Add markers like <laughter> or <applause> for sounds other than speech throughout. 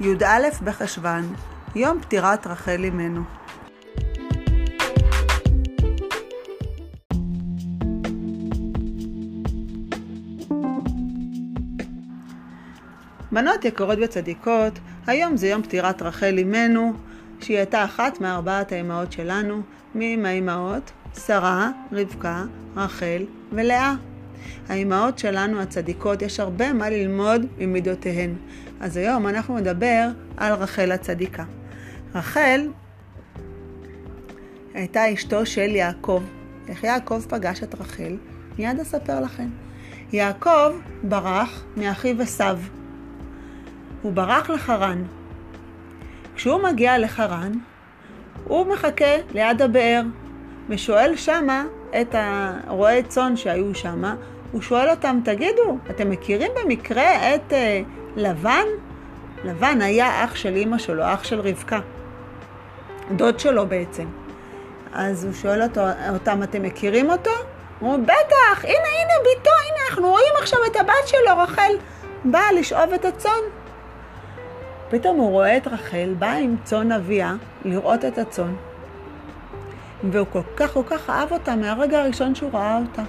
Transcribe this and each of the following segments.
י"א בחשוון, יום פטירת רחל אמנו. בנות יקרות וצדיקות, היום זה יום פטירת רחל אמנו, שהיא הייתה אחת מארבעת האמהות שלנו, מי עם האמהות? שרה, רבקה, רחל ולאה. האמהות שלנו הצדיקות, יש הרבה מה ללמוד ממידותיהן. אז היום אנחנו נדבר על רחל הצדיקה. רחל הייתה אשתו של יעקב. איך יעקב פגש את רחל? מיד אספר לכם. יעקב ברח מאחיו עשיו. הוא ברח לחרן. כשהוא מגיע לחרן, הוא מחכה ליד הבאר, ושואל שמה את הרועי צאן שהיו שמה, הוא שואל אותם, תגידו, אתם מכירים במקרה את אה, לבן? לבן היה אח של אימא שלו, אח של רבקה. דוד שלו בעצם. אז הוא שואל אותו, אותם, אתם מכירים אותו? הוא אומר, בטח, הנה, הנה, ביתו, הנה, אנחנו רואים עכשיו את הבת שלו, רחל, באה לשאוב את הצאן. פתאום הוא רואה את רחל, באה עם צאן אביה לראות את הצאן. והוא כל כך כל כך אהב אותה מהרגע הראשון שהוא ראה אותה.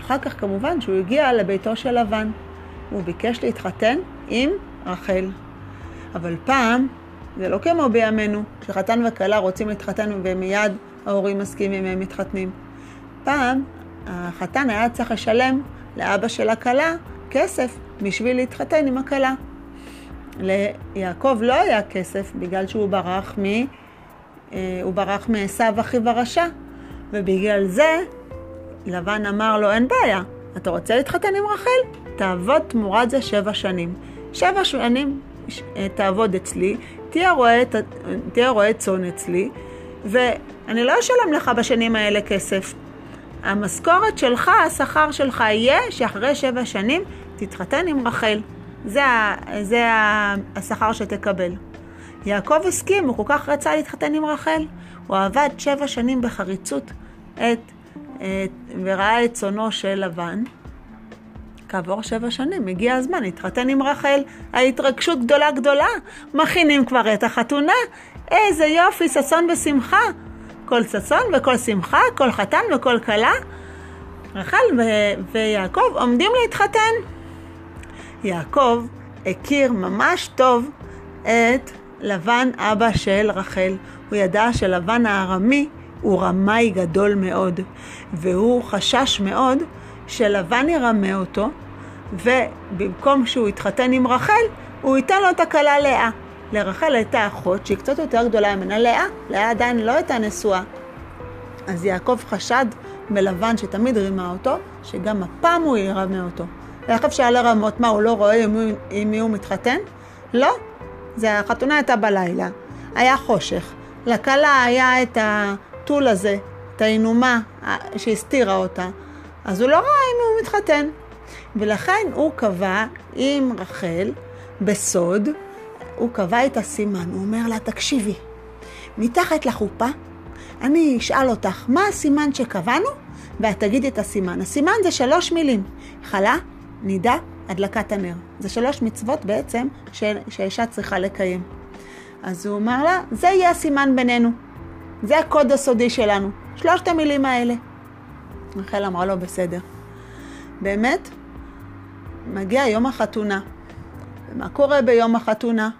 אחר כך כמובן שהוא הגיע לביתו של לבן. הוא ביקש להתחתן עם רחל. אבל פעם, זה לא כמו בימינו, שחתן וכלה רוצים להתחתן ומיד ההורים מסכימים הם מתחתנים. פעם, החתן היה צריך לשלם לאבא של הכלה כסף בשביל להתחתן עם הכלה. ליעקב לא היה כסף בגלל שהוא ברח מ... הוא ברח מעשו אחיו הרשע, ובגלל זה לבן אמר לו, אין בעיה, אתה רוצה להתחתן עם רחל? תעבוד תמורת זה שבע שנים. שבע שנים אה, תעבוד אצלי, תהיה רועה צאן אצלי, ואני לא אשלם לך בשנים האלה כסף. המשכורת שלך, השכר שלך יהיה שאחרי שבע שנים תתחתן עם רחל. זה, זה השכר שתקבל. יעקב הסכים, הוא כל כך רצה להתחתן עם רחל. הוא עבד שבע שנים בחריצות את, את, וראה את צונו של לבן. כעבור שבע שנים הגיע הזמן להתחתן עם רחל. ההתרגשות גדולה גדולה. מכינים כבר את החתונה. איזה יופי, ששון ושמחה. כל ששון וכל שמחה, כל חתן וכל כלה. רחל ו- ויעקב עומדים להתחתן. יעקב הכיר ממש טוב את לבן אבא של רחל. הוא ידע שלבן הארמי הוא רמאי גדול מאוד, והוא חשש מאוד שלבן ירמה אותו, ובמקום שהוא יתחתן עם רחל, הוא ייתן לו את הכלה לאה. לרחל הייתה אחות שהיא קצת יותר גדולה ממנה לאה, לאה עדיין לא הייתה נשואה. אז יעקב חשד בלבן שתמיד רימה אותו, שגם הפעם הוא ירמה אותו. איך אפשר לרמות? מה, הוא לא רואה עם מי הוא מתחתן? לא, זה, החתונה הייתה בלילה, היה חושך. לכלה היה את הטול הזה, את האינומה שהסתירה אותה, אז הוא לא ראה מי הוא מתחתן. ולכן הוא קבע עם רחל, בסוד, הוא קבע את הסימן. הוא אומר לה, תקשיבי, מתחת לחופה, אני אשאל אותך, מה הסימן שקבענו? ואת תגידי את הסימן. הסימן זה שלוש מילים. חלה, נידה, הדלקת הנר. זה שלוש מצוות בעצם שהאישה צריכה לקיים. אז הוא אמר לה, זה יהיה הסימן בינינו. זה הקוד הסודי שלנו. שלושת המילים האלה. רחל אמרה לו, בסדר. באמת, מגיע יום החתונה. ומה קורה ביום החתונה?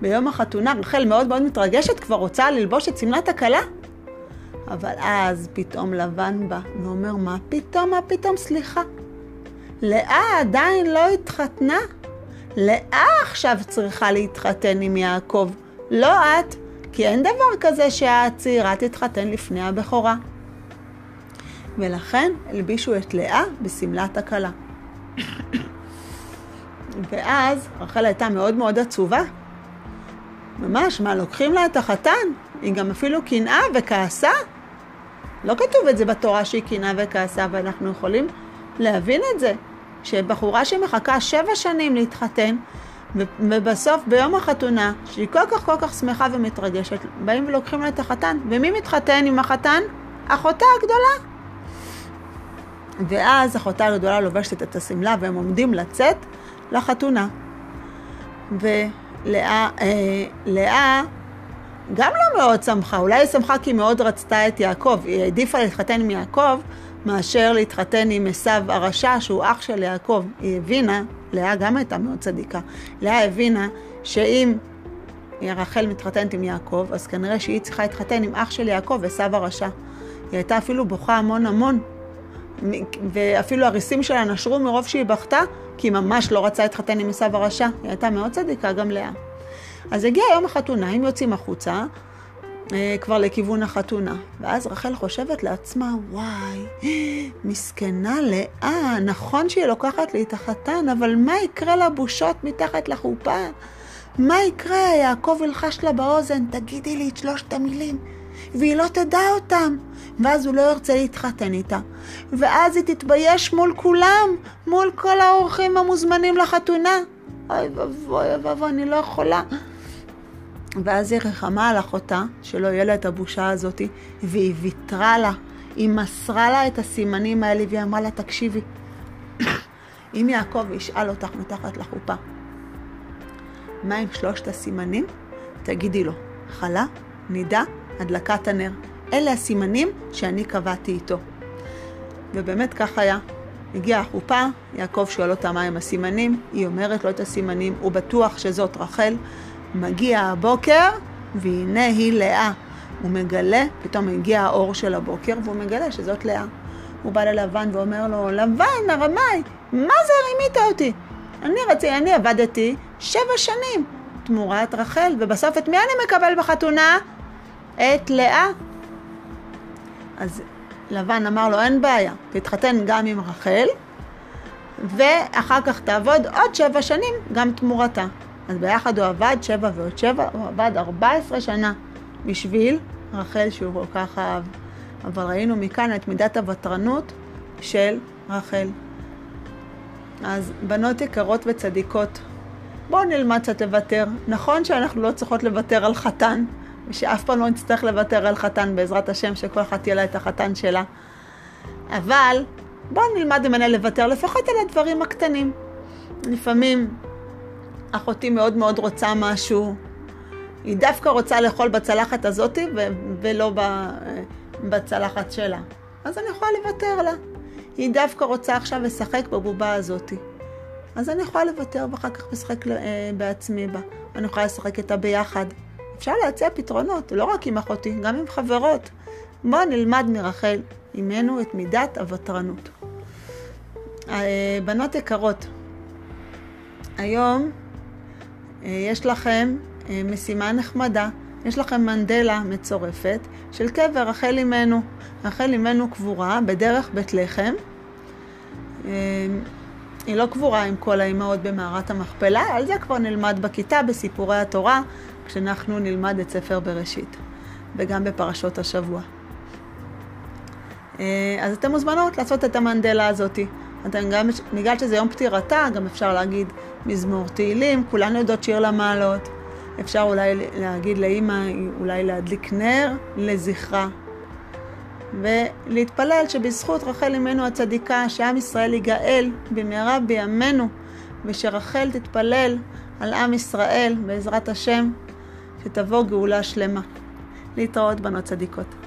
ביום החתונה רחל מאוד מאוד מתרגשת, כבר רוצה ללבוש את שמלת הכלה. אבל אז פתאום לבן בא ואומר, מה פתאום, מה פתאום, סליחה. לאה עדיין לא התחתנה. לאה עכשיו צריכה להתחתן עם יעקב, לא את, כי אין דבר כזה שהצעירה תתחתן לפני הבכורה. ולכן הלבישו את לאה בשמלת הכלה. ואז רחל הייתה מאוד מאוד עצובה. ממש, מה, לוקחים לה את החתן? היא גם אפילו קנאה וכעסה? לא כתוב את זה בתורה שהיא קנאה וכעסה, ואנחנו יכולים להבין את זה. שבחורה שמחכה שבע שנים להתחתן, ובסוף ביום החתונה, שהיא כל כך כל כך שמחה ומתרגשת, באים ולוקחים לה את החתן. ומי מתחתן עם החתן? אחותה הגדולה. ואז אחותה הגדולה לובשת את השמלה והם עומדים לצאת לחתונה. לאה, אה, לאה גם לא מאוד שמחה, אולי היא שמחה כי היא מאוד רצתה את יעקב, היא העדיפה להתחתן עם יעקב מאשר להתחתן עם עשיו הרשע שהוא אח של יעקב. היא הבינה, לאה גם הייתה מאוד צדיקה, לאה הבינה שאם רחל מתחתנת עם יעקב, אז כנראה שהיא צריכה להתחתן עם אח של יעקב, עשיו הרשע. היא הייתה אפילו בוכה המון המון, ואפילו הריסים שלה נשרו מרוב שהיא בכתה, כי היא ממש לא רצה להתחתן עם עשיו הרשע. היא הייתה מאוד צדיקה גם לאה. אז הגיע יום החתונה, הם יוצאים החוצה, כבר לכיוון החתונה. ואז רחל חושבת לעצמה, וואי, מסכנה לאה, נכון שהיא לוקחת לי את החתן, אבל מה יקרה לבושות מתחת לחופה? מה יקרה? יעקב ילחש לה באוזן, תגידי לי את שלושת המילים, והיא לא תדע אותם. ואז הוא לא ירצה להתחתן איתה. ואז היא תתבייש מול כולם, מול כל האורחים המוזמנים לחתונה. אוי ואבוי, אוי ואבוי, אני לא יכולה. ואז היא רחמה על אחותה, שלא יהיה לה את הבושה הזאת, והיא ויתרה לה. היא מסרה לה את הסימנים האלה, והיא אמרה לה, תקשיבי, <coughs> אם יעקב ישאל אותך מתחת לחופה, מה עם שלושת הסימנים? תגידי לו, חלה, נידה, הדלקת הנר. אלה הסימנים שאני קבעתי איתו. ובאמת כך היה. הגיעה החופה, יעקב שואל אותה מהם הסימנים, היא אומרת לו את הסימנים, הוא בטוח שזאת רחל. מגיע הבוקר, והנה היא לאה. הוא מגלה, פתאום הגיע האור של הבוקר, והוא מגלה שזאת לאה. הוא בא ללבן ואומר לו, לבן, הרמאי, מה זה רימית אותי? אני רציתי, אני עבדתי שבע שנים תמורת רחל, ובסוף את מי אני מקבל בחתונה? את לאה. אז לבן אמר לו, אין בעיה, תתחתן גם עם רחל, ואחר כך תעבוד עוד שבע שנים גם תמורתה. אז ביחד הוא עבד שבע ועוד שבע, הוא עבד ארבע עשרה שנה בשביל רחל שהוא כל כך אהב. אבל ראינו מכאן את מידת הוותרנות של רחל. אז בנות יקרות וצדיקות, בואו נלמד קצת לוותר. נכון שאנחנו לא צריכות לוותר על חתן, ושאף פעם לא נצטרך לוותר על חתן, בעזרת השם, שכל אחת תהיה לה את החתן שלה. אבל בואו נלמד ממנה לוותר לפחות על הדברים הקטנים. לפעמים אחותי מאוד מאוד רוצה משהו, היא דווקא רוצה לאכול בצלחת הזאת ו- ולא בצלחת שלה. אז אני יכולה לוותר לה. היא דווקא רוצה עכשיו לשחק בבובה הזאת. אז אני יכולה לוותר ואחר כך לשחק אה, בעצמי בה. אני יכולה לשחק איתה ביחד. אפשר להציע פתרונות, לא רק עם אחותי, גם עם חברות. בואו נלמד מרחל אימנו את מידת הוותרנות. אה, בנות יקרות, היום יש לכם משימה נחמדה, יש לכם מנדלה מצורפת של קבר רחל אימנו. רחל אימנו קבורה בדרך בית לחם. היא לא קבורה עם כל האימהות במערת המכפלה, על זה כבר נלמד בכיתה בסיפורי התורה, כשאנחנו נלמד את ספר בראשית, וגם בפרשות השבוע. אה, אז אתן מוזמנות לעשות את המנדלה הזאתי. אתם גם, בגלל שזה יום פטירתה, גם אפשר להגיד מזמור תהילים, כולנו יודעות שיר למעלות. אפשר אולי להגיד לאימא, אולי להדליק נר לזכרה. ולהתפלל שבזכות רחל אמנו הצדיקה, שעם ישראל ייגאל במהרה בימינו, ושרחל תתפלל על עם ישראל בעזרת השם, שתבוא גאולה שלמה. להתראות בנות צדיקות.